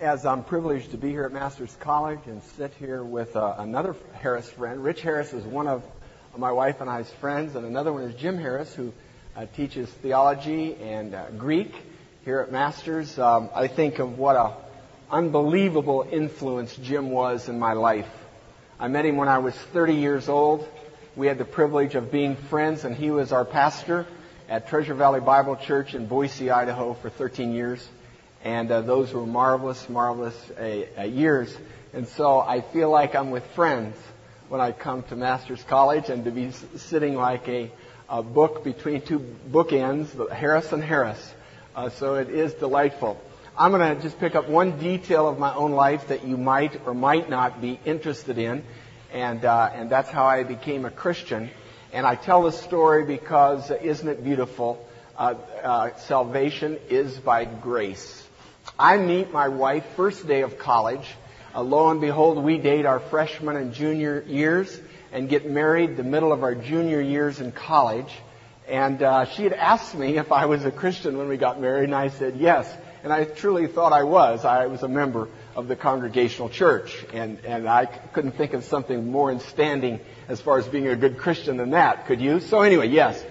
as I'm privileged to be here at Masters College and sit here with uh, another Harris friend. Rich Harris is one of my wife and I's friends, and another one is Jim Harris, who uh, teaches theology and uh, Greek here at Masters. Um, I think of what a unbelievable influence Jim was in my life. I met him when I was 30 years old. We had the privilege of being friends, and he was our pastor at Treasure Valley Bible Church in Boise, Idaho for 13 years. And uh, those were marvelous, marvelous uh, uh, years. And so I feel like I'm with friends when I come to Master's College and to be sitting like a, a, book between two bookends, Harris and Harris. Uh, so it is delightful. I'm going to just pick up one detail of my own life that you might or might not be interested in. And, uh, and that's how I became a Christian. And I tell this story because uh, isn't it beautiful? salvation is by grace. I meet my wife first day of college. Uh, lo and behold, we date our freshman and junior years and get married the middle of our junior years in college. And uh, she had asked me if I was a Christian when we got married, and I said yes. And I truly thought I was. I was a member of the Congregational Church, and, and I couldn't think of something more in standing as far as being a good Christian than that. Could you? So anyway, yes.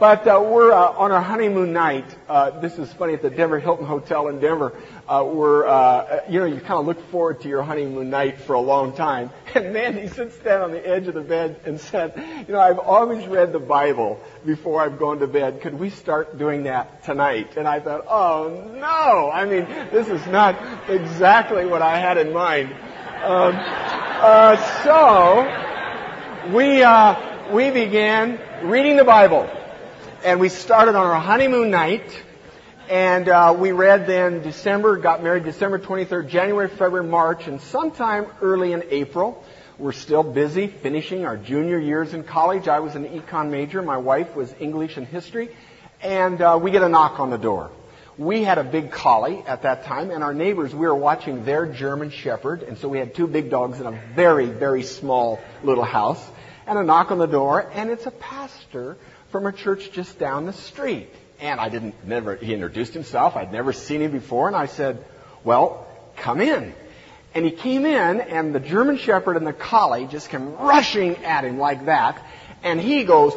But uh, we're uh, on our honeymoon night. Uh, this is funny at the Denver Hilton Hotel in Denver. Uh, we're, uh, you know, you kind of look forward to your honeymoon night for a long time. And Mandy sits down on the edge of the bed and said, "You know, I've always read the Bible before I've gone to bed. Could we start doing that tonight?" And I thought, "Oh no! I mean, this is not exactly what I had in mind." Um, uh, so we we began reading the Bible and we started on our honeymoon night. And uh, we read then December, got married December 23rd, January, February, March, and sometime early in April. We're still busy finishing our junior years in college. I was an econ major. My wife was English and history. And uh, we get a knock on the door. We had a big collie at that time, and our neighbors, we were watching their German Shepherd, and so we had two big dogs in a very, very small little house. And a knock on the door, and it's a pastor from a church just down the street. And I didn't, never, he introduced himself. I'd never seen him before. And I said, well, come in. And he came in and the German Shepherd and the collie just came rushing at him like that. And he goes,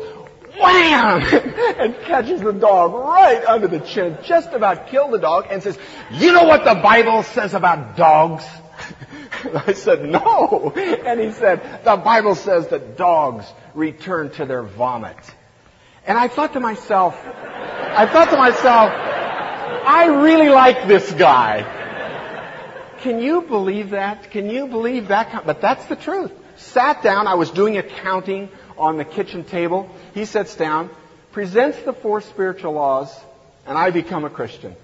wham! and catches the dog right under the chin, just about killed the dog and says, you know what the Bible says about dogs? I said, no. And he said, the Bible says that dogs return to their vomit. And I thought to myself, I thought to myself, I really like this guy. Can you believe that? Can you believe that? But that's the truth. Sat down, I was doing accounting on the kitchen table. He sits down, presents the four spiritual laws, and I become a Christian.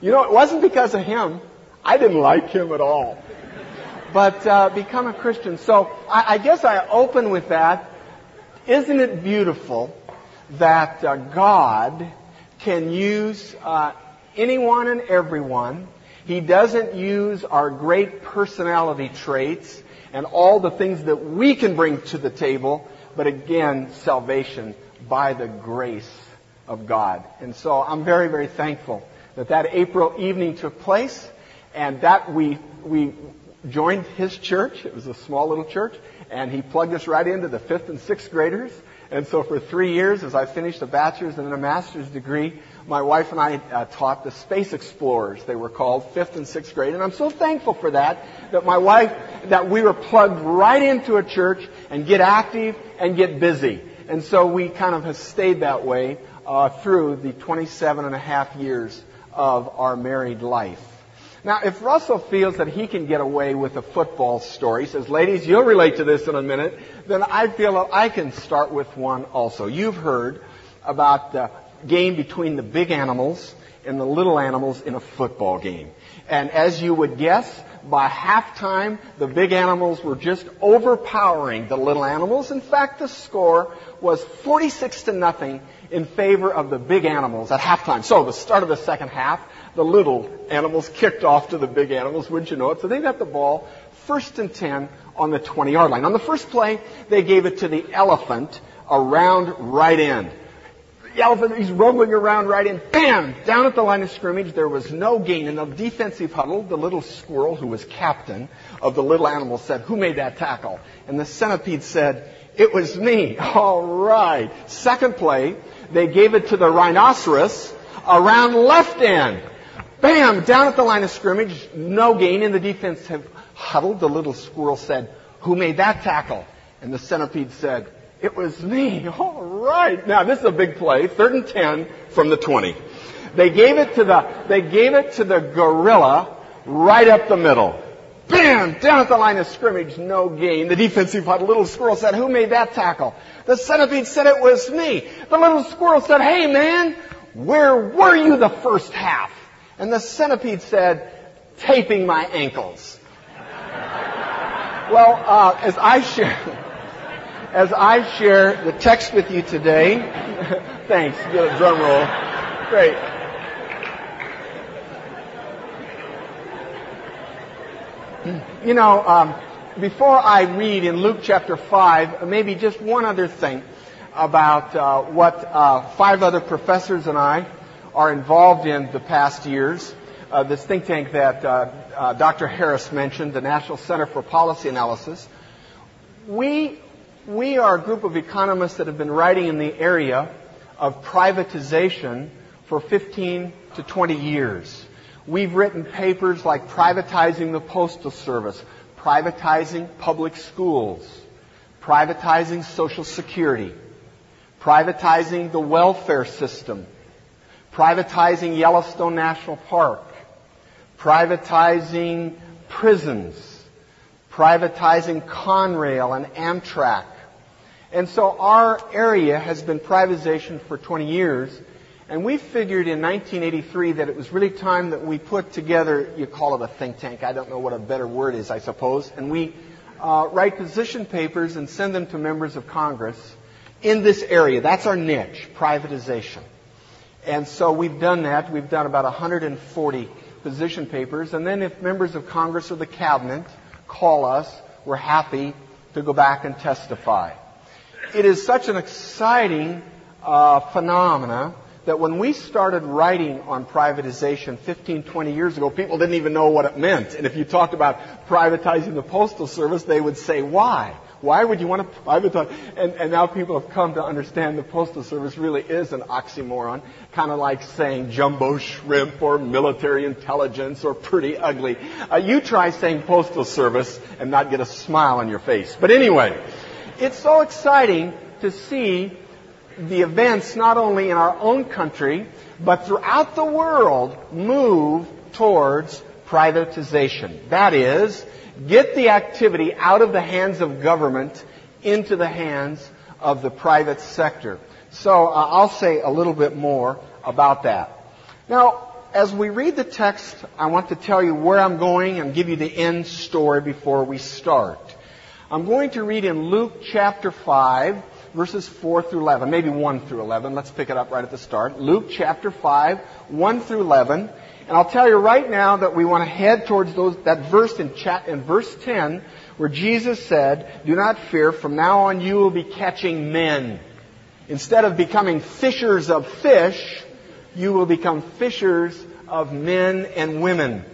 You know, it wasn't because of him. I didn't like him at all. But uh, become a Christian. So I, I guess I open with that. Isn't it beautiful that uh, God can use uh, anyone and everyone. He doesn't use our great personality traits and all the things that we can bring to the table, but again, salvation by the grace of God. And so I'm very, very thankful that that April evening took place and that we, we joined his church. It was a small little church and he plugged us right into the fifth and sixth graders and so for three years, as I finished a bachelor's and then a master's degree, my wife and I uh, taught the space explorers. They were called fifth and sixth grade. And I'm so thankful for that, that my wife, that we were plugged right into a church and get active and get busy. And so we kind of have stayed that way uh, through the 27 and a half years of our married life. Now, if Russell feels that he can get away with a football story, says, ladies, you'll relate to this in a minute, then I feel that I can start with one also. You've heard about the game between the big animals and the little animals in a football game. And as you would guess, by halftime, the big animals were just overpowering the little animals. In fact, the score was 46 to nothing in favor of the big animals at halftime. So the start of the second half, the little animals kicked off to the big animals, wouldn't you know it? So they got the ball first and 10 on the 20 yard line. On the first play, they gave it to the elephant around right end. the elephant, he's rumbling around right in. Bam! Down at the line of scrimmage, there was no gain. In the defensive huddle, the little squirrel, who was captain of the little animal, said, Who made that tackle? And the centipede said, It was me. All right. Second play, they gave it to the rhinoceros around left end. Bam! Down at the line of scrimmage, no gain. In the defensive huddle, the little squirrel said, Who made that tackle? And the centipede said, It was me. All right. Now this is a big play. Third and ten from the 20. They gave it to the, they gave it to the gorilla right up the middle. Bam! Down at the line of scrimmage, no gain. The defensive huddle, little squirrel said, who made that tackle? The centipede said it was me. The little squirrel said, hey man, where were you the first half? And the centipede said, taping my ankles. well, uh, as I share, as I share the text with you today, thanks, get a drum roll. Great. You know, um, before I read in Luke chapter 5, maybe just one other thing about uh, what uh, five other professors and I are involved in the past years. Uh, this think tank that uh, uh, Dr. Harris mentioned, the National Center for Policy Analysis. We, we are a group of economists that have been writing in the area of privatization for 15 to 20 years. We've written papers like privatizing the postal service, privatizing public schools, privatizing social security, privatizing the welfare system, privatizing Yellowstone National Park, privatizing prisons, privatizing Conrail and Amtrak. And so our area has been privatization for 20 years, and we figured in 1983 that it was really time that we put together, you call it a think tank, I don't know what a better word is, I suppose, and we uh, write position papers and send them to members of Congress in this area. That's our niche, privatization. And so we've done that. We've done about 140 position papers. And then if members of Congress or the cabinet call us, we're happy to go back and testify. It is such an exciting uh, phenomena that when we started writing on privatization 15, 20 years ago, people didn't even know what it meant. And if you talked about privatizing the postal service, they would say, why? Why would you want to privatize? And, and now people have come to understand the postal service really is an oxymoron, kind of like saying jumbo shrimp or military intelligence or pretty ugly. Uh, you try saying postal service and not get a smile on your face. But anyway, it's so exciting to see the events not only in our own country, but throughout the world move towards privatization. That is, get the activity out of the hands of government into the hands of the private sector. So uh, I'll say a little bit more about that. Now, as we read the text, I want to tell you where I'm going and give you the end story before we start. I'm going to read in Luke chapter 5, verses 4 through 11, maybe 1 through 11. Let's pick it up right at the start. Luke chapter 5, 1 through 11. And I'll tell you right now that we want to head towards those, that verse in, chat, in verse 10 where Jesus said, do not fear, from now on you will be catching men. Instead of becoming fishers of fish, you will become fishers of men and women.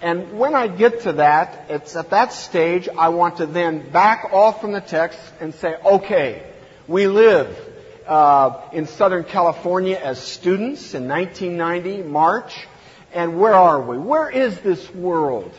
And when I get to that, it's at that stage I want to then back off from the text and say, okay, we live uh, in Southern California as students in 1990, March. And where are we? Where is this world?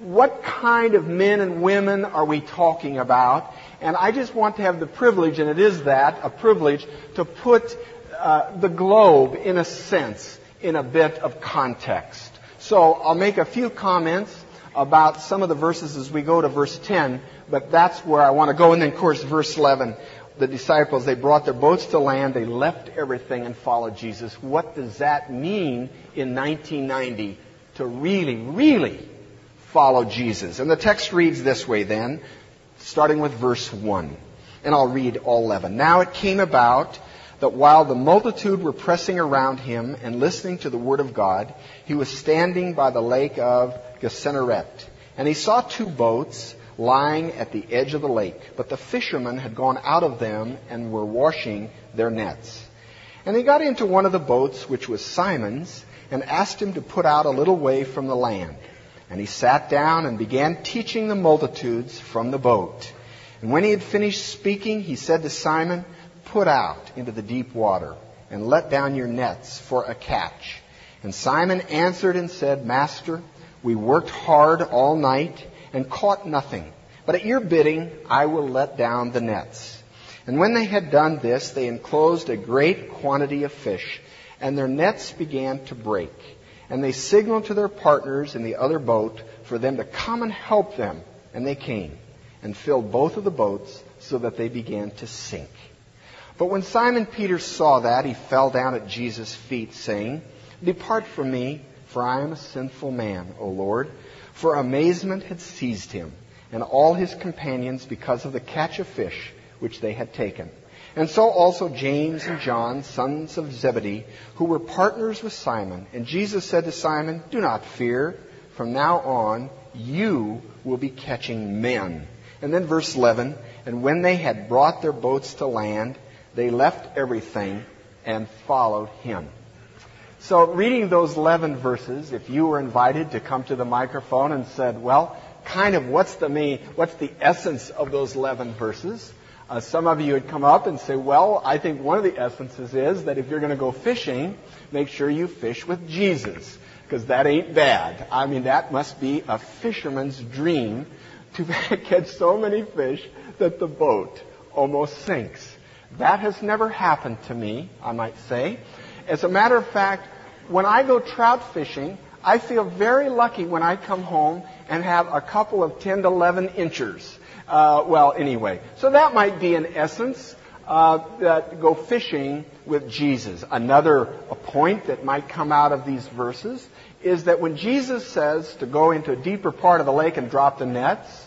What kind of men and women are we talking about? And I just want to have the privilege, and it is that, a privilege, to put uh, the globe, in a sense, in a bit of context. So I'll make a few comments about some of the verses as we go to verse 10, but that's where I want to go. And then, of course, verse 11 the disciples, they brought their boats to land, they left everything and followed Jesus. What does that mean in 1990 to really, really follow Jesus? And the text reads this way then, starting with verse 1. And I'll read all 11. Now it came about that while the multitude were pressing around him and listening to the word of God, he was standing by the lake of Gennesaret. And he saw two boats lying at the edge of the lake, but the fishermen had gone out of them and were washing their nets. And they got into one of the boats, which was Simon's, and asked him to put out a little way from the land. And he sat down and began teaching the multitudes from the boat. And when he had finished speaking, he said to Simon, Put out into the deep water and let down your nets for a catch. And Simon answered and said, Master, we worked hard all night and caught nothing. But at your bidding, I will let down the nets. And when they had done this, they enclosed a great quantity of fish, and their nets began to break. And they signaled to their partners in the other boat for them to come and help them. And they came and filled both of the boats so that they began to sink. But when Simon Peter saw that, he fell down at Jesus' feet, saying, Depart from me, for I am a sinful man, O Lord. For amazement had seized him and all his companions because of the catch of fish which they had taken. And so also James and John, sons of Zebedee, who were partners with Simon. And Jesus said to Simon, Do not fear. From now on, you will be catching men. And then verse 11, And when they had brought their boats to land, they left everything and followed him. So reading those 11 verses, if you were invited to come to the microphone and said, well, kind of what's the main, what's the essence of those 11 verses? Uh, some of you would come up and say, well, I think one of the essences is that if you're going to go fishing, make sure you fish with Jesus. Because that ain't bad. I mean, that must be a fisherman's dream to catch so many fish that the boat almost sinks. That has never happened to me, I might say. As a matter of fact, when I go trout fishing, I feel very lucky when I come home and have a couple of 10 to 11 inchers. Uh, well, anyway, so that might be an essence uh, that go fishing with Jesus. Another point that might come out of these verses is that when Jesus says to go into a deeper part of the lake and drop the nets,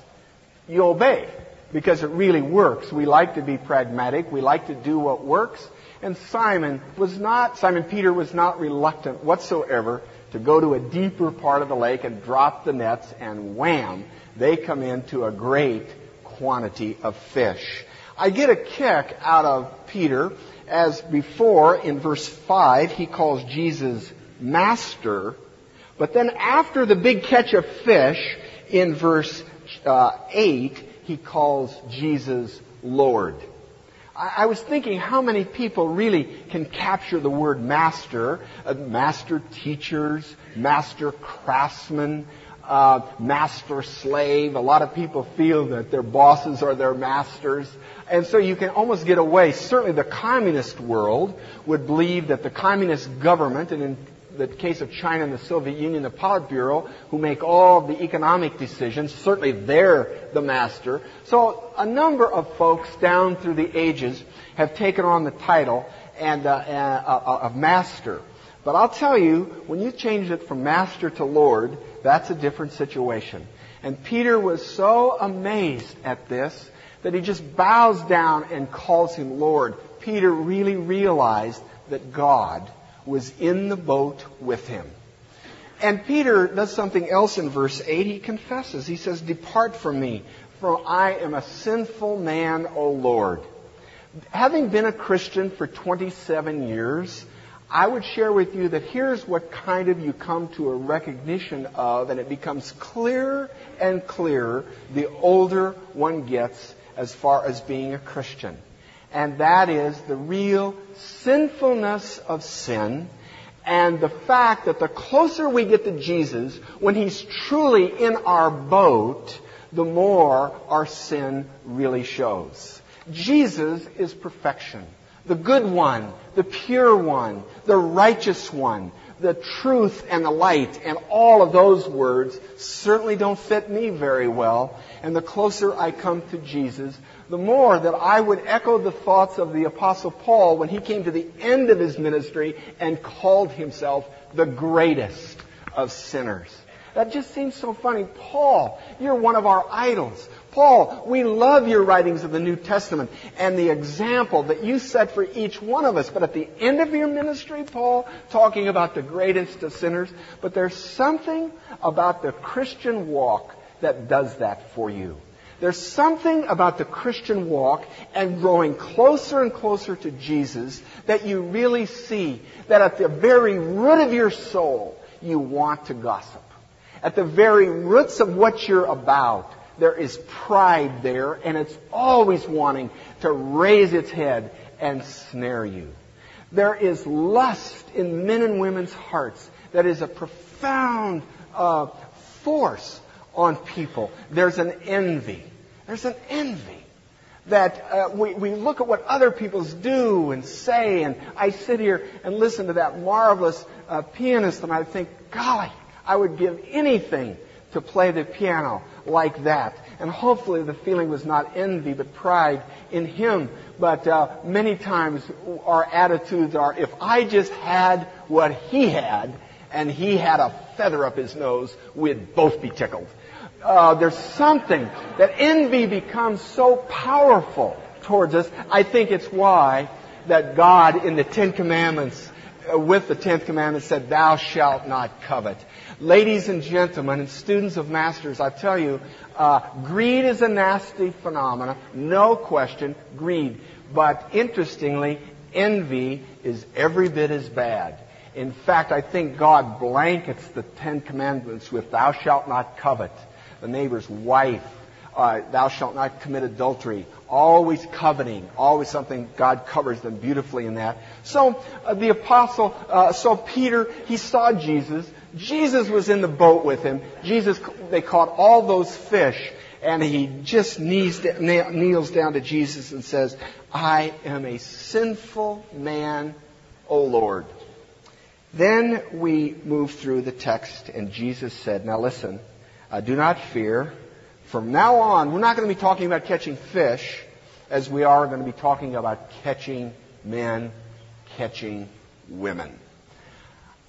you obey because it really works. We like to be pragmatic. We like to do what works. And Simon was not, Simon Peter was not reluctant whatsoever to go to a deeper part of the lake and drop the nets, and wham, they come into a great quantity of fish. I get a kick out of Peter as before in verse 5 he calls Jesus master, but then after the big catch of fish in verse uh, 8 he calls Jesus Lord. I was thinking how many people really can capture the word master, uh, master teachers, master craftsmen, uh, master slave. A lot of people feel that their bosses are their masters. And so you can almost get away. Certainly the communist world would believe that the communist government, and in the case of China and the Soviet Union, the Politburo, who make all the economic decisions, certainly they're the master. So a number of folks down through the ages have taken on the title and, uh, uh, uh, of master. But I'll tell you, when you change it from master to Lord, that's a different situation. And Peter was so amazed at this that he just bows down and calls him Lord. Peter really realized that God was in the boat with him. And Peter does something else in verse 8. He confesses. He says, Depart from me, for I am a sinful man, O Lord. Having been a Christian for 27 years, I would share with you that here's what kind of you come to a recognition of, and it becomes clearer and clearer the older one gets as far as being a Christian and that is the real sinfulness of sin and the fact that the closer we get to Jesus, when He's truly in our boat, the more our sin really shows. Jesus is perfection. The good one, the pure one, the righteous one, the truth and the light, and all of those words certainly don't fit me very well. And the closer I come to Jesus, the more that I would echo the thoughts of the Apostle Paul when he came to the end of his ministry and called himself the greatest of sinners. That just seems so funny. Paul, you're one of our idols. Paul, we love your writings of the New Testament and the example that you set for each one of us. But at the end of your ministry, Paul, talking about the greatest of sinners, but there's something about the Christian walk that does that for you. There's something about the Christian walk and growing closer and closer to Jesus that you really see that at the very root of your soul, you want to gossip. At the very roots of what you're about, there is pride there, and it's always wanting to raise its head and snare you. There is lust in men and women's hearts that is a profound uh, force on people. There's an envy. There's an envy that uh, we, we look at what other people's do and say, and I sit here and listen to that marvelous uh, pianist, and I think, golly, I would give anything to play the piano like that. And hopefully the feeling was not envy, but pride in him. But uh, many times our attitudes are, if I just had what he had, and he had a feather up his nose, we'd both be tickled. Uh, there's something that envy becomes so powerful towards us. I think it's why that God in the Ten Commandments, uh, with the Tenth Commandment said, thou shalt not covet. Ladies and gentlemen and students of masters, I tell you, uh, greed is a nasty phenomenon, no question, greed. But interestingly, envy is every bit as bad. In fact, I think God blankets the Ten Commandments with thou shalt not covet, the neighbor's wife, uh, thou shalt not commit adultery, always coveting, always something, God covers them beautifully in that. So uh, the apostle, uh, so Peter, he saw Jesus. Jesus was in the boat with him. Jesus, they caught all those fish, and he just knees, kneels down to Jesus and says, I am a sinful man, O Lord. Then we move through the text, and Jesus said, Now listen, uh, do not fear. From now on, we're not going to be talking about catching fish as we are going to be talking about catching men, catching women.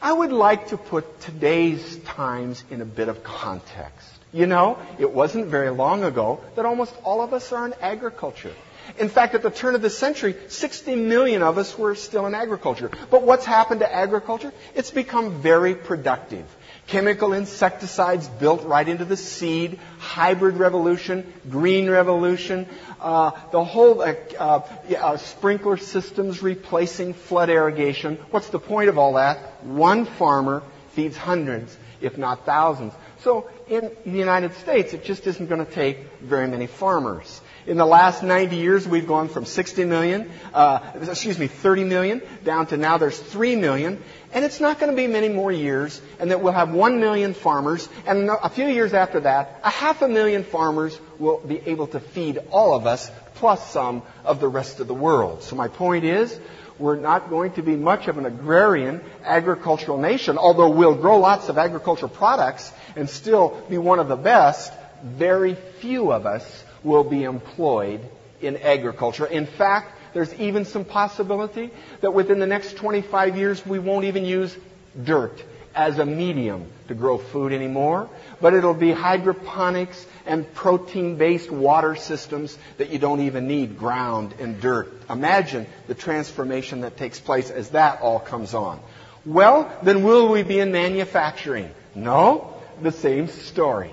I would like to put today's times in a bit of context. You know, it wasn't very long ago that almost all of us are in agriculture. In fact, at the turn of the century, 60 million of us were still in agriculture. But what's happened to agriculture? It's become very productive. Chemical insecticides built right into the seed, hybrid revolution, green revolution, uh, the whole uh, uh, uh, sprinkler systems replacing flood irrigation. What's the point of all that? One farmer feeds hundreds, if not thousands. So in the United States, it just isn't going to take very many farmers. In the last 90 years, we've gone from 60 million, uh, excuse me, 30 million, down to now there's 3 million. And it's not going to be many more years, and that we'll have 1 million farmers, and a few years after that, a half a million farmers will be able to feed all of us, plus some of the rest of the world. So my point is, we're not going to be much of an agrarian agricultural nation, although we'll grow lots of agricultural products and still be one of the best. Very few of us will be employed in agriculture. In fact, there's even some possibility that within the next 25 years we won't even use dirt as a medium to grow food anymore, but it'll be hydroponics and protein-based water systems that you don't even need ground and dirt. Imagine the transformation that takes place as that all comes on. Well, then will we be in manufacturing? No, the same story.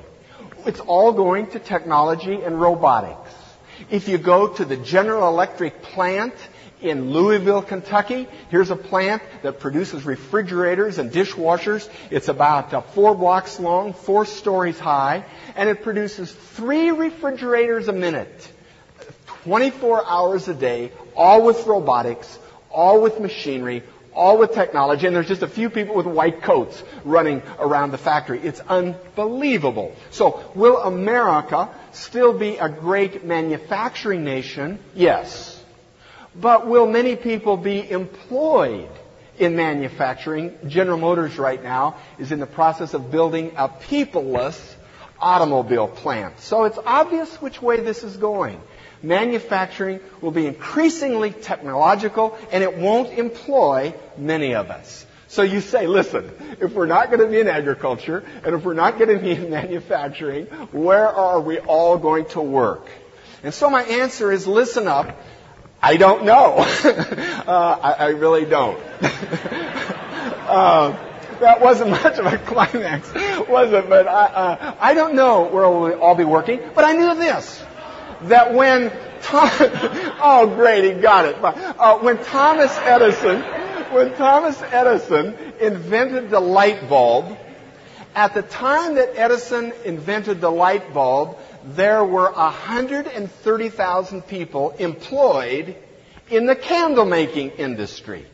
It's all going to technology and robotics. If you go to the General Electric plant in Louisville, Kentucky, here's a plant that produces refrigerators and dishwashers. It's about uh, four blocks long, four stories high, and it produces three refrigerators a minute, 24 hours a day, all with robotics, all with machinery, all with technology, and there's just a few people with white coats running around the factory. It's unbelievable. So, will America still be a great manufacturing nation? Yes. But will many people be employed in manufacturing? General Motors right now is in the process of building a peopleless automobile plant. So it's obvious which way this is going manufacturing will be increasingly technological and it won't employ many of us. So you say, listen, if we're not going to be in agriculture and if we're not going to be in manufacturing, where are we all going to work? And so my answer is listen up. I don't know. uh, I, I, really don't. uh, that wasn't much of a climax, was it? But I, uh, I don't know where we'll all be working, but I knew this, that when Tom, oh great, he got it. Uh, when Thomas Edison, when Thomas Edison invented the light bulb, at the time that Edison invented the light bulb, there were 130,000 people employed in the candle making industry.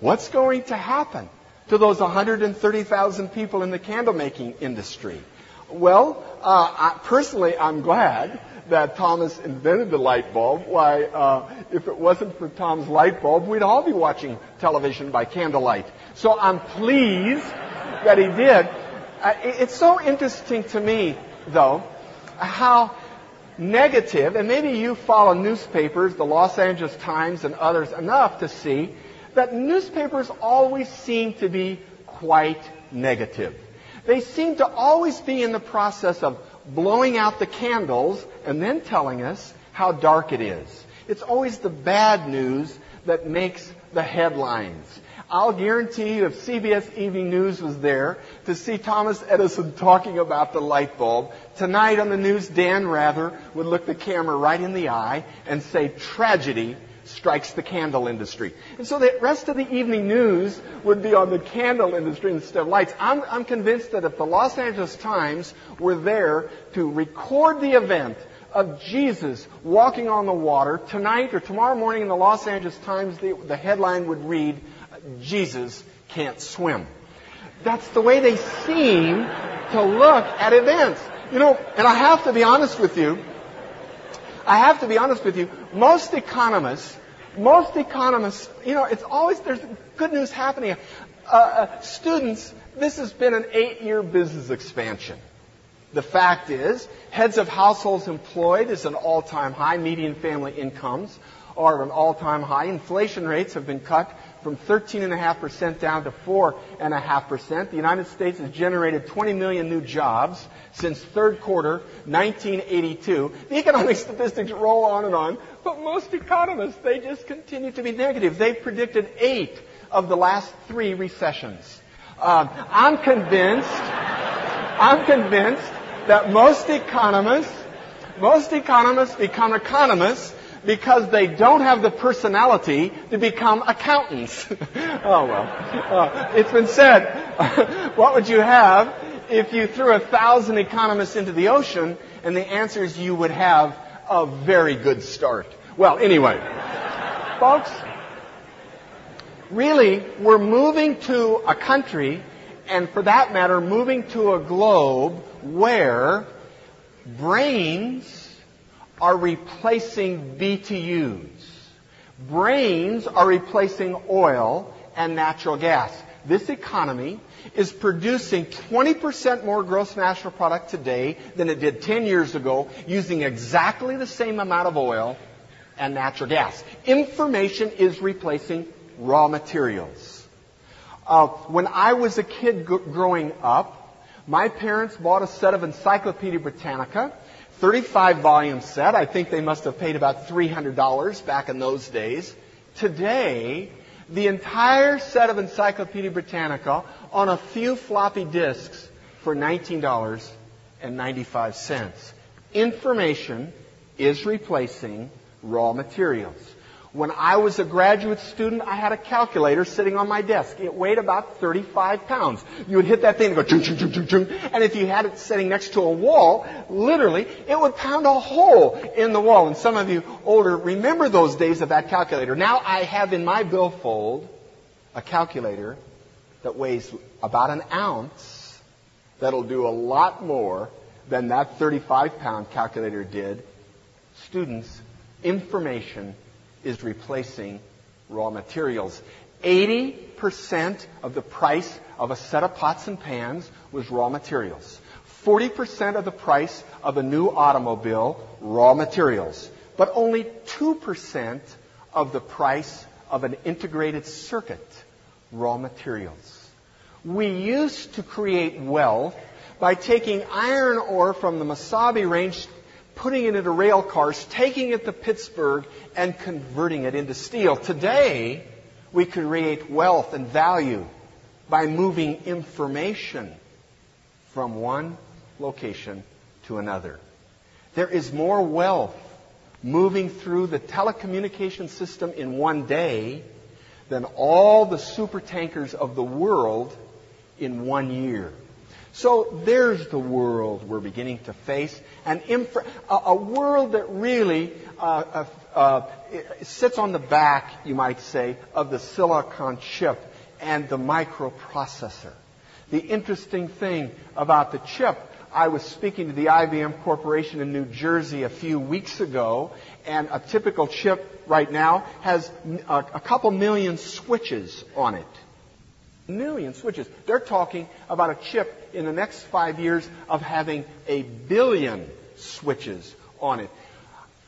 What's going to happen to those 130,000 people in the candle making industry? Well, uh, I, personally, I'm glad that Thomas invented the light bulb. Why, uh, if it wasn't for Tom's light bulb, we'd all be watching television by candlelight. So I'm pleased that he did. Uh, it's so interesting to me, though, how negative, and maybe you follow newspapers, the Los Angeles Times and others enough to see that newspapers always seem to be quite negative. They seem to always be in the process of blowing out the candles and then telling us how dark it is. It's always the bad news that makes the headlines. I'll guarantee you if CBS Evening News was there to see Thomas Edison talking about the light bulb, tonight on the news, Dan Rather would look the camera right in the eye and say, tragedy strikes the candle industry. And so the rest of the evening news would be on the candle industry instead of lights. I'm, I'm convinced that if the Los Angeles Times were there to record the event of Jesus walking on the water, tonight or tomorrow morning in the Los Angeles Times, the, the headline would read, Jesus can't swim. That's the way they seem to look at events. You know, and I have to be honest with you, I have to be honest with you, most economists, most economists, you know, it's always, there's good news happening. Uh, uh, students, this has been an eight-year business expansion. The fact is, heads of households employed is an all-time high. Median family incomes are an all-time high. Inflation rates have been cut from 13.5% down to 4.5%. The United States has generated 20 million new jobs since third quarter 1982. The economic statistics roll on and on, but most economists, they just continue to be negative. They've predicted eight of the last three recessions. Um, I'm convinced, I'm convinced that most economists, most economists become economists because they don't have the personality to become accountants. oh well. Uh, it's been said, what would you have if you threw a thousand economists into the ocean? And the answer is you would have a very good start. Well, anyway, folks, really, we're moving to a country, and for that matter, moving to a globe where brains are replacing BTUs. Brains are replacing oil and natural gas. This economy is producing 20% more gross national product today than it did 10 years ago using exactly the same amount of oil and natural gas. Information is replacing raw materials. Uh, when I was a kid g- growing up, my parents bought a set of Encyclopedia Britannica 35 volume set. I think they must have paid about $300 back in those days. Today, the entire set of Encyclopedia Britannica on a few floppy disks for $19.95. Information is replacing raw materials. When I was a graduate student, I had a calculator sitting on my desk. It weighed about 35 pounds. You would hit that thing and go chung, chung, chung, chung, chung. And if you had it sitting next to a wall, literally, it would pound a hole in the wall. And some of you older remember those days of that calculator. Now I have in my billfold a calculator that weighs about an ounce that'll do a lot more than that 35 pound calculator did. Students, information is replacing raw materials. 80% of the price of a set of pots and pans was raw materials. 40% of the price of a new automobile, raw materials. But only 2% of the price of an integrated circuit, raw materials. We used to create wealth by taking iron ore from the Mesabi Range putting it into rail cars, taking it to Pittsburgh, and converting it into steel. Today, we create wealth and value by moving information from one location to another. There is more wealth moving through the telecommunication system in one day than all the super tankers of the world in one year. So there's the world we're beginning to face, an a, a world that really uh, uh, uh, sits on the back, you might say, of the silicon chip and the microprocessor. The interesting thing about the chip, I was speaking to the IBM Corporation in New Jersey a few weeks ago, and a typical chip right now has a, a couple million switches on it. Million switches. They're talking about a chip in the next five years of having a billion switches on it.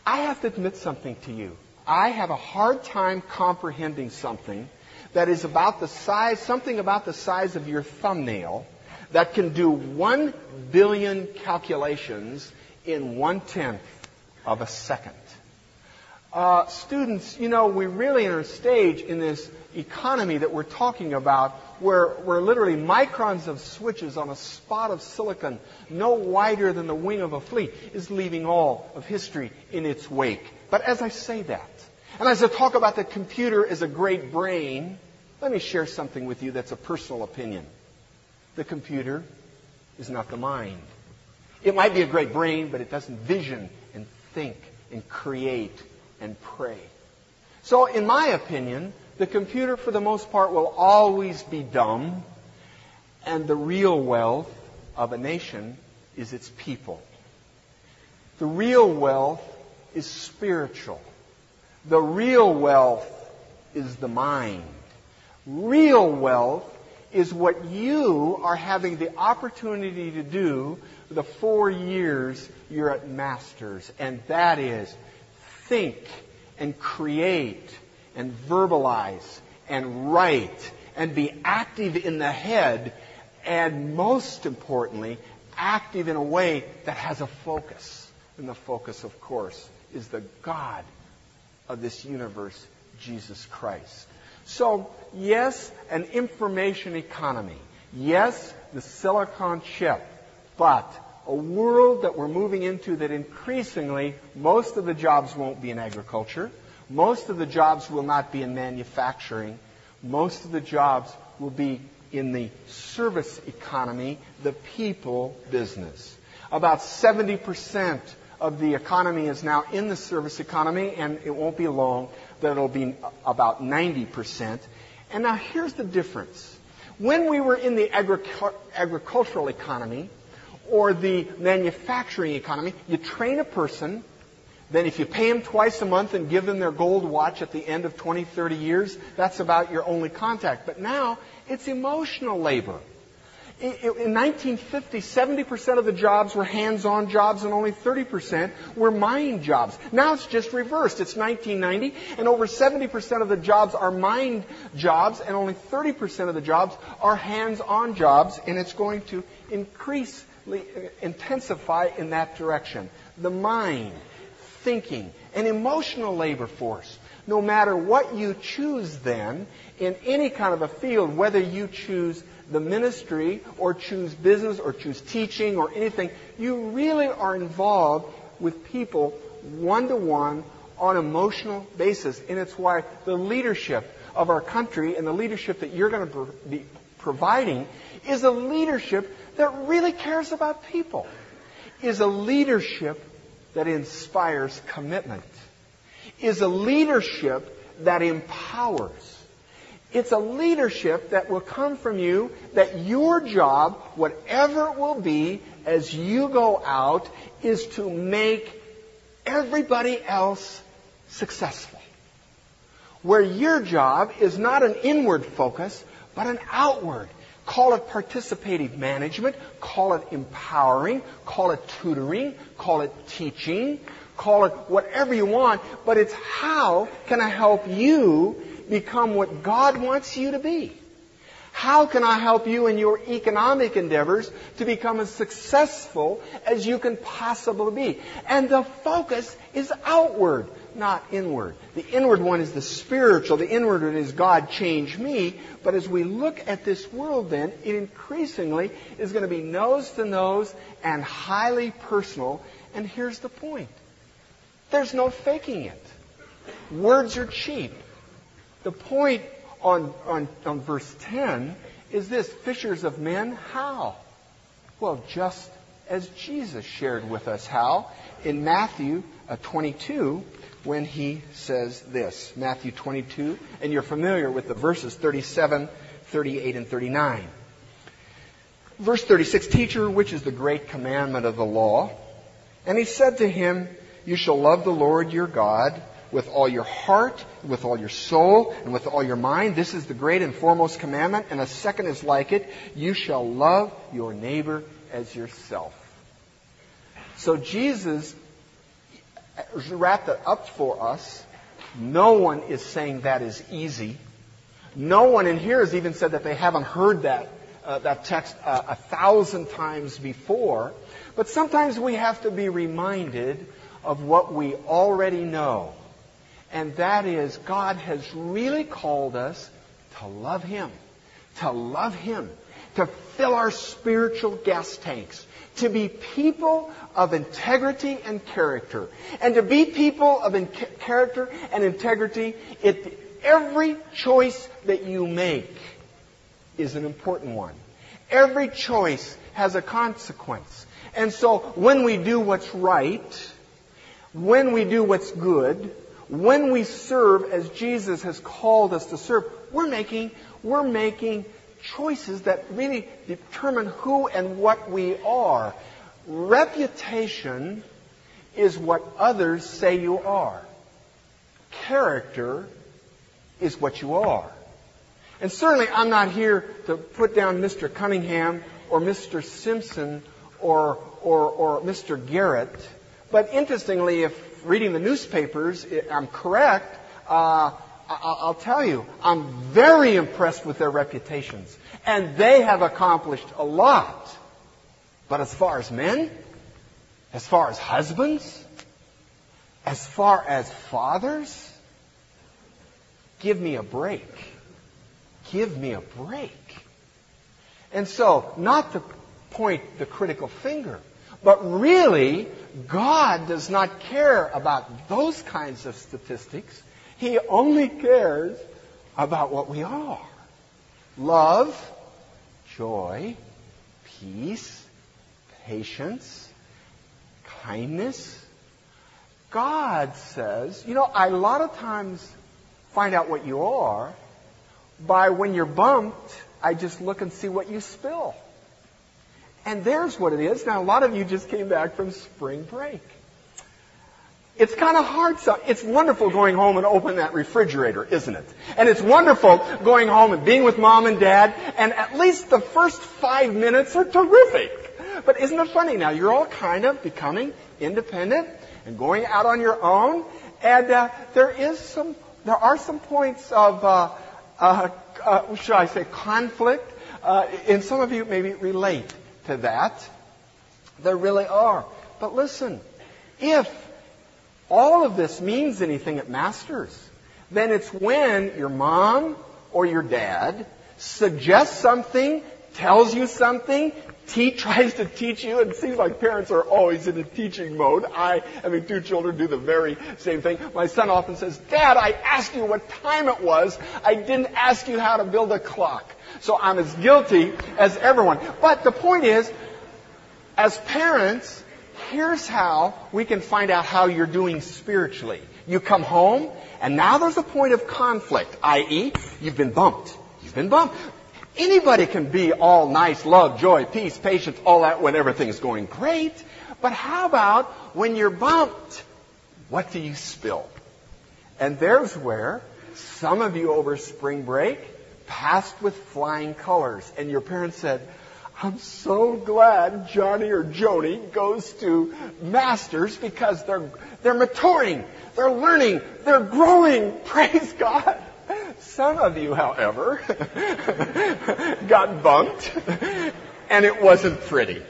I have to admit something to you. I have a hard time comprehending something that is about the size, something about the size of your thumbnail that can do one billion calculations in one tenth of a second. Uh, students, you know, we really are a stage in this economy that we're talking about where, where literally microns of switches on a spot of silicon no wider than the wing of a flea is leaving all of history in its wake. But as I say that, and as I talk about the computer as a great brain, let me share something with you that's a personal opinion. The computer is not the mind. It might be a great brain, but it doesn't vision and think and create and pray. So, in my opinion, the computer, for the most part, will always be dumb, and the real wealth of a nation is its people. The real wealth is spiritual. The real wealth is the mind. Real wealth is what you are having the opportunity to do the four years you're at Masters, and that is think and create and verbalize and write and be active in the head, and most importantly, active in a way that has a focus. And the focus, of course, is the God of this universe, Jesus Christ. So, yes, an information economy. Yes, the silicon chip. But a world that we're moving into that increasingly most of the jobs won't be in agriculture. Most of the jobs will not be in manufacturing. Most of the jobs will be in the service economy, the people business. About 70% of the economy is now in the service economy, and it won't be long that it'll be about 90%. And now here's the difference. When we were in the agricultural economy or the manufacturing economy, you train a person, then if you pay them twice a month and give them their gold watch at the end of 20, 30 years, that's about your only contact. But now it's emotional labor. In 1950, 70% of the jobs were hands-on jobs and only 30% were mind jobs. Now it's just reversed. It's 1990 and over 70% of the jobs are mind jobs and only 30% of the jobs are hands-on jobs and it's going to increase, intensify in that direction. The mind, thinking, an emotional labor force. No matter what you choose then, in any kind of a field, whether you choose the ministry or choose business or choose teaching or anything, you really are involved with people one to one on emotional basis. And it's why the leadership of our country and the leadership that you're going to be providing is a leadership that really cares about people, is a leadership that inspires commitment, is a leadership that empowers it's a leadership that will come from you, that your job, whatever it will be, as you go out, is to make everybody else successful. Where your job is not an inward focus, but an outward. Call it participative management, call it empowering, call it tutoring, call it teaching, call it whatever you want, but it's how can I help you become what God wants you to be? How can I help you in your economic endeavors to become as successful as you can possibly be? And the focus is outward, not inward. The inward one is the spiritual. The inward one is God change me. But as we look at this world then, it increasingly is going to be nose to nose and highly personal. And here's the point. There's no faking it. Words are cheap. The point on, on, on verse 10 is this fishers of men, how? Well, just as Jesus shared with us how in Matthew Uh, 22 when he says this. Matthew 22, and you're familiar with the verses 37, 38, and 39. Verse 36, Teacher, which is the great commandment of the law? And he said to him, You shall love the Lord your God with all your heart, with all your soul, and with all your mind. This is the great and foremost commandment. And a second is like it. You shall love your neighbor as yourself. So Jesus wrapped up for us. No one is saying that is easy. No one in here has even said that they haven't heard that, uh, that text uh, a thousand times before. But sometimes we have to be reminded of what we already know. And that is, God has really called us to love Him. To love Him. To fill our spiritual gas tanks. To be people of integrity and character. And to be people of in- character and integrity, it, every choice that you make is an important one. Every choice has a consequence. And so when we do what's right, when we do what's good, when we serve as Jesus has called us to serve, we're making, we're making choices that really determine who and what we are. Reputation is what others say you are. Character is what you are. And certainly I'm not here to put down Mr. Cunningham or Mr. Simpson or, or, or Mr. Garrett. But interestingly, if reading the newspapers, I'm correct, uh, I'll tell you, I'm very impressed with their reputations. And they have accomplished a lot. But as far as men, as far as husbands, as far as fathers, give me a break. Give me a break. And so, not to point the critical finger, but really, God does not care about those kinds of statistics. He only cares about what we are. Love, joy, peace, patience, kindness. God says, you know, I a lot of times find out what you are by when you're bumped, I just look and see what you spill. And there's what it is. Now, a lot of you just came back from spring break. It's kind of hard. So it's wonderful going home and opening that refrigerator, isn't it? And it's wonderful going home and being with mom and dad. And at least the first five minutes are terrific. But isn't it funny now? You're all kind of becoming independent and going out on your own. And uh, there is some, there are some points of, uh, uh, uh should I say, conflict. Uh, and some of you maybe relate to that. There really are. But listen, if all of this means anything at Masters, then it's when your mom or your dad suggests something, tells you something, te- tries to teach you, and it seems like parents are always in a teaching mode. I, having two children, do the very same thing. My son often says, Dad, I asked you what time it was. I didn't ask you how to build a clock. So I'm as guilty as everyone. But the point is, as parents, here's how we can find out how you're doing spiritually. You come home, and now there's a point of conflict, i.e., you've been bumped. You've been bumped. Anybody can be all nice, love, joy, peace, patience, all that when everything's going great. But how about when you're bumped? What do you spill? And there's where some of you over spring break passed with flying colors. And your parents said, I'm so glad Johnny or Joni goes to masters because they're, they're maturing, they're learning, they're growing. Praise God. Some of you, however, got bumped, and it wasn't pretty.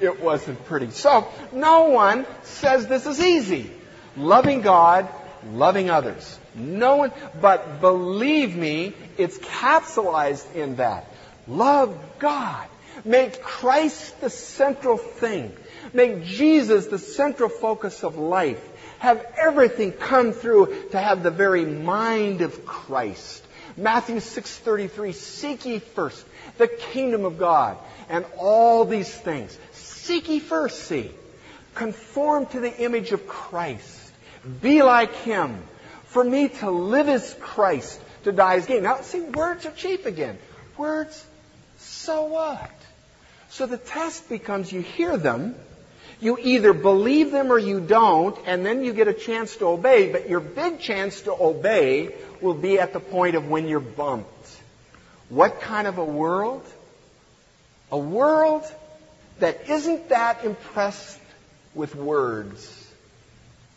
It wasn't pretty. So, no one says this is easy. Loving God, loving others. No one, but believe me, it's capsulized in that. Love God. Make Christ the central thing. Make Jesus the central focus of life. Have everything come through to have the very mind of Christ. Matthew 6:33 Seek ye first the kingdom of God and all these things. Seek ye first, see. Conform to the image of Christ. Be like him. For me to live is Christ, to die is gain. Now, see, words are cheap again. Words, so what? So the test becomes you hear them, you either believe them or you don't, and then you get a chance to obey, but your big chance to obey will be at the point of when you're bumped. What kind of a world? A world that isn't that impressed with words,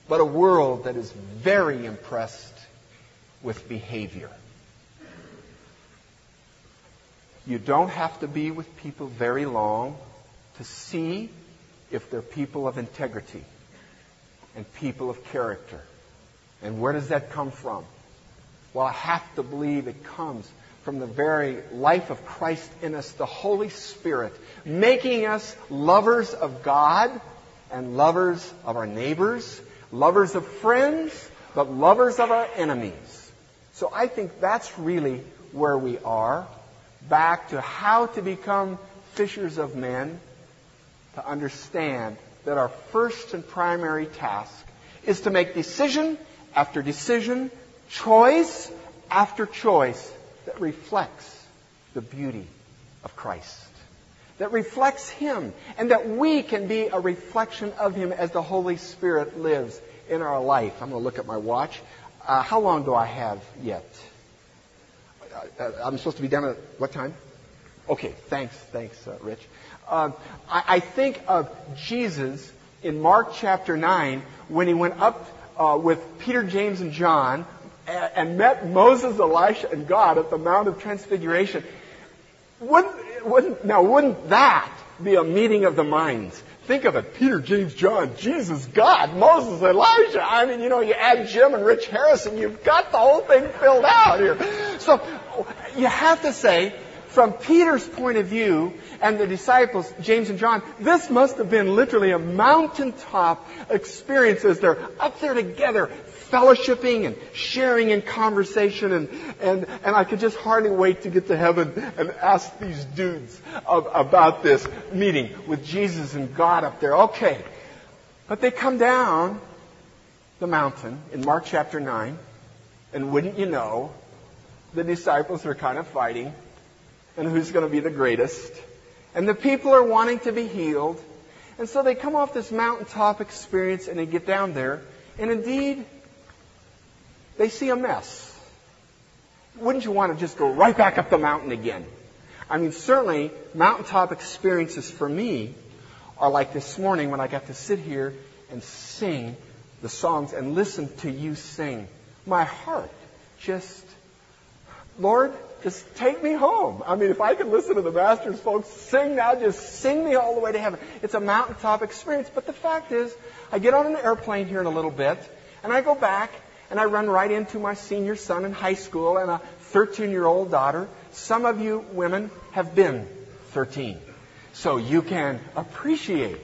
but a world that is very impressed with behavior. You don't have to be with people very long to see if they're people of integrity and people of character. And where does that come from? Well, I have to believe it comes from the very life of Christ in us, the Holy Spirit, making us lovers of God and lovers of our neighbors, lovers of friends, but lovers of our enemies. So I think that's really where we are back to how to become fishers of men, to understand that our first and primary task is to make decision after decision, choice after choice that reflects the beauty of Christ. That reflects Him, and that we can be a reflection of Him as the Holy Spirit lives in our life. I'm going to look at my watch. Uh, how long do I have yet? Uh, I'm supposed to be done at what time? Okay, thanks, thanks, uh, Rich. Um, I, I, think of Jesus in Mark chapter 9 when he went up uh, with Peter, James, and John and, and, met Moses, Elisha, and God at the Mount of Transfiguration. Wouldn't, wouldn't, now, wouldn't that be a meeting of the minds? Think of it. Peter, James, John, Jesus, God, Moses, Elijah. I mean, you know, you add Jim and Rich Harrison, you've got the whole thing filled out here. So you have to say, from Peter's point of view and the disciples, James and John, this must have been literally a mountaintop experience as they're up there together, fellowshipping and sharing in conversation and, and, and I could just hardly wait to get to heaven and ask these dudes of, about this meeting with Jesus and God up there. Okay. But they come down the mountain in Mark chapter 9 and wouldn't you know, the disciples are kind of fighting and who's going to be the greatest. And the people are wanting to be healed. And so they come off this mountaintop experience and they get down there. And indeed, they see a mess. Wouldn't you want to just go right back up the mountain again? I mean, certainly, mountaintop experiences for me are like this morning when I got to sit here and sing the songs and listen to you sing. My heart just, Lord, just take me home. I mean, if I could listen to the Masters folks sing now, just sing me all the way to heaven. It's a mountaintop experience. But the fact is, I get on an airplane here in a little bit, and I go back, and I run right into my senior son in high school and a 13 year old daughter. Some of you women have been 13. So you can appreciate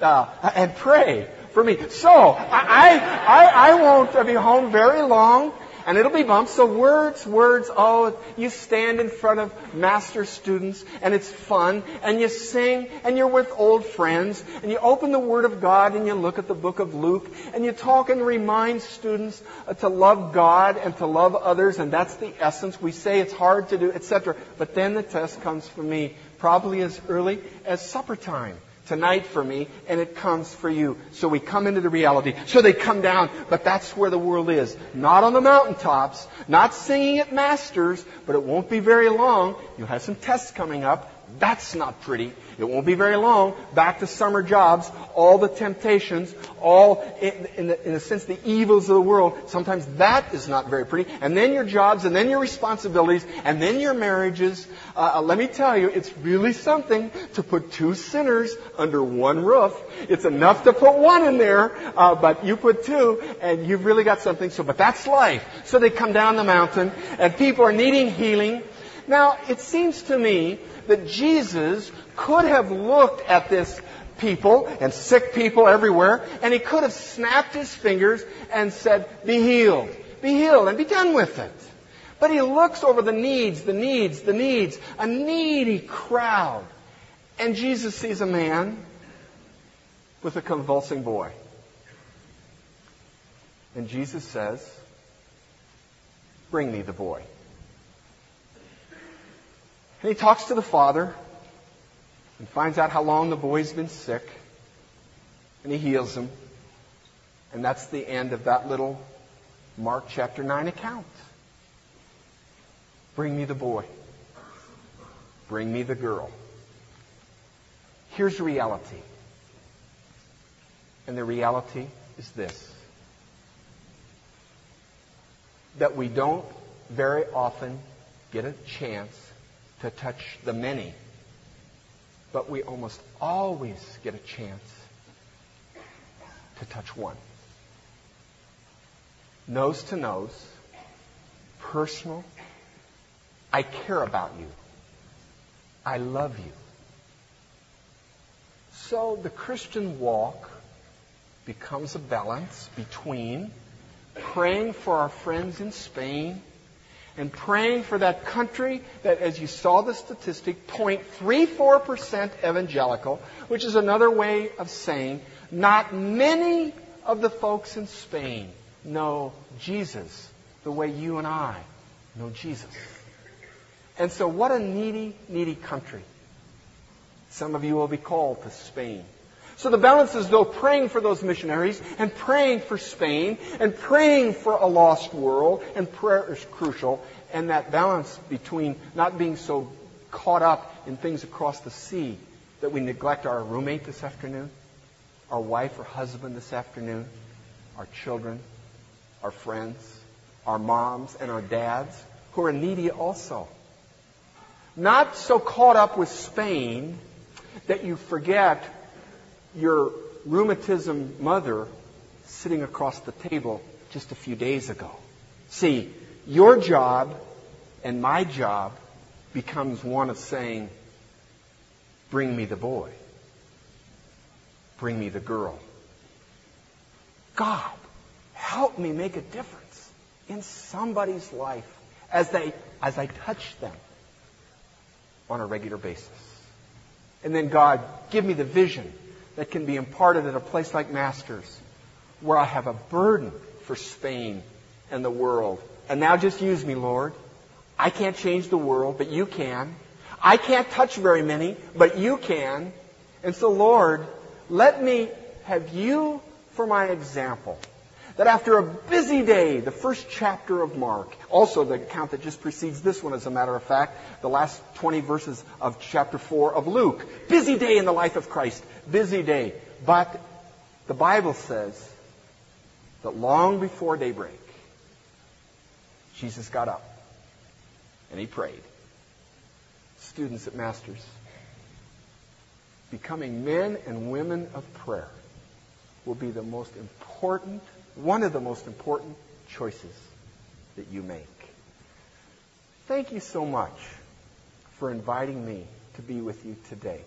uh, and pray for me. So I, I, I won't be home very long and it'll be bumps. So words, words, oh, you stand in front of master students and it's fun and you sing and you're with old friends and you open the Word of God and you look at the book of Luke and you talk and remind students uh, to love God and to love others and that's the essence. We say it's hard to do, etc. But then the test comes for me probably as early as supper time tonight for me, and it comes for you. So we come into the reality. So they come down, but that's where the world is. Not on the mountaintops, not singing at masters, but it won't be very long. You'll have some tests coming up. That's not pretty. It won't be very long. Back to summer jobs, all the temptations, all, in, in, the, in a sense, the evils of the world. Sometimes that is not very pretty. And then your jobs, and then your responsibilities, and then your marriages. Uh, uh let me tell you, it's really something to put two sinners under one roof. It's enough to put one in there, uh, but you put two, and you've really got something. So, but that's life. So they come down the mountain, and people are needing healing. Now, it seems to me that Jesus could have looked at this people and sick people everywhere, and he could have snapped his fingers and said, Be healed, be healed, and be done with it. But he looks over the needs, the needs, the needs, a needy crowd. And Jesus sees a man with a convulsing boy. And Jesus says, Bring me the boy. And he talks to the father and finds out how long the boy's been sick. And he heals him. And that's the end of that little Mark chapter 9 account. Bring me the boy. Bring me the girl. Here's reality. And the reality is this that we don't very often get a chance to touch the many, but we almost always get a chance to touch one. Nose to nose, personal. I care about you. I love you. So the Christian walk becomes a balance between praying for our friends in Spain and praying for that country that, as you saw the statistic, 0.34% evangelical, which is another way of saying not many of the folks in Spain know Jesus the way you and I know Jesus. And so, what a needy, needy country. Some of you will be called to Spain. So the balance is though praying for those missionaries and praying for Spain and praying for a lost world and prayer is crucial and that balance between not being so caught up in things across the sea that we neglect our roommate this afternoon, our wife or husband this afternoon, our children, our friends, our moms and our dads who are needy also. Not so caught up with Spain that you forget your rheumatism mother sitting across the table just a few days ago. See, your job and my job becomes one of saying, Bring me the boy. Bring me the girl. God, help me make a difference in somebody's life as they as I touch them on a regular basis. And then God, give me the vision that can be imparted at a place like Masters, where I have a burden for Spain and the world. And now just use me, Lord. I can't change the world, but you can. I can't touch very many, but you can. And so, Lord, let me have you for my example. That after a busy day, the first chapter of Mark, also the account that just precedes this one, as a matter of fact, the last 20 verses of chapter 4 of Luke. Busy day in the life of Christ. Busy day. But the Bible says that long before daybreak, Jesus got up and he prayed. Students at Masters, becoming men and women of prayer will be the most important one of the most important choices that you make. Thank you so much for inviting me to be with you today.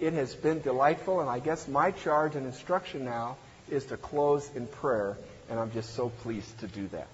It has been delightful, and I guess my charge and instruction now is to close in prayer, and I'm just so pleased to do that.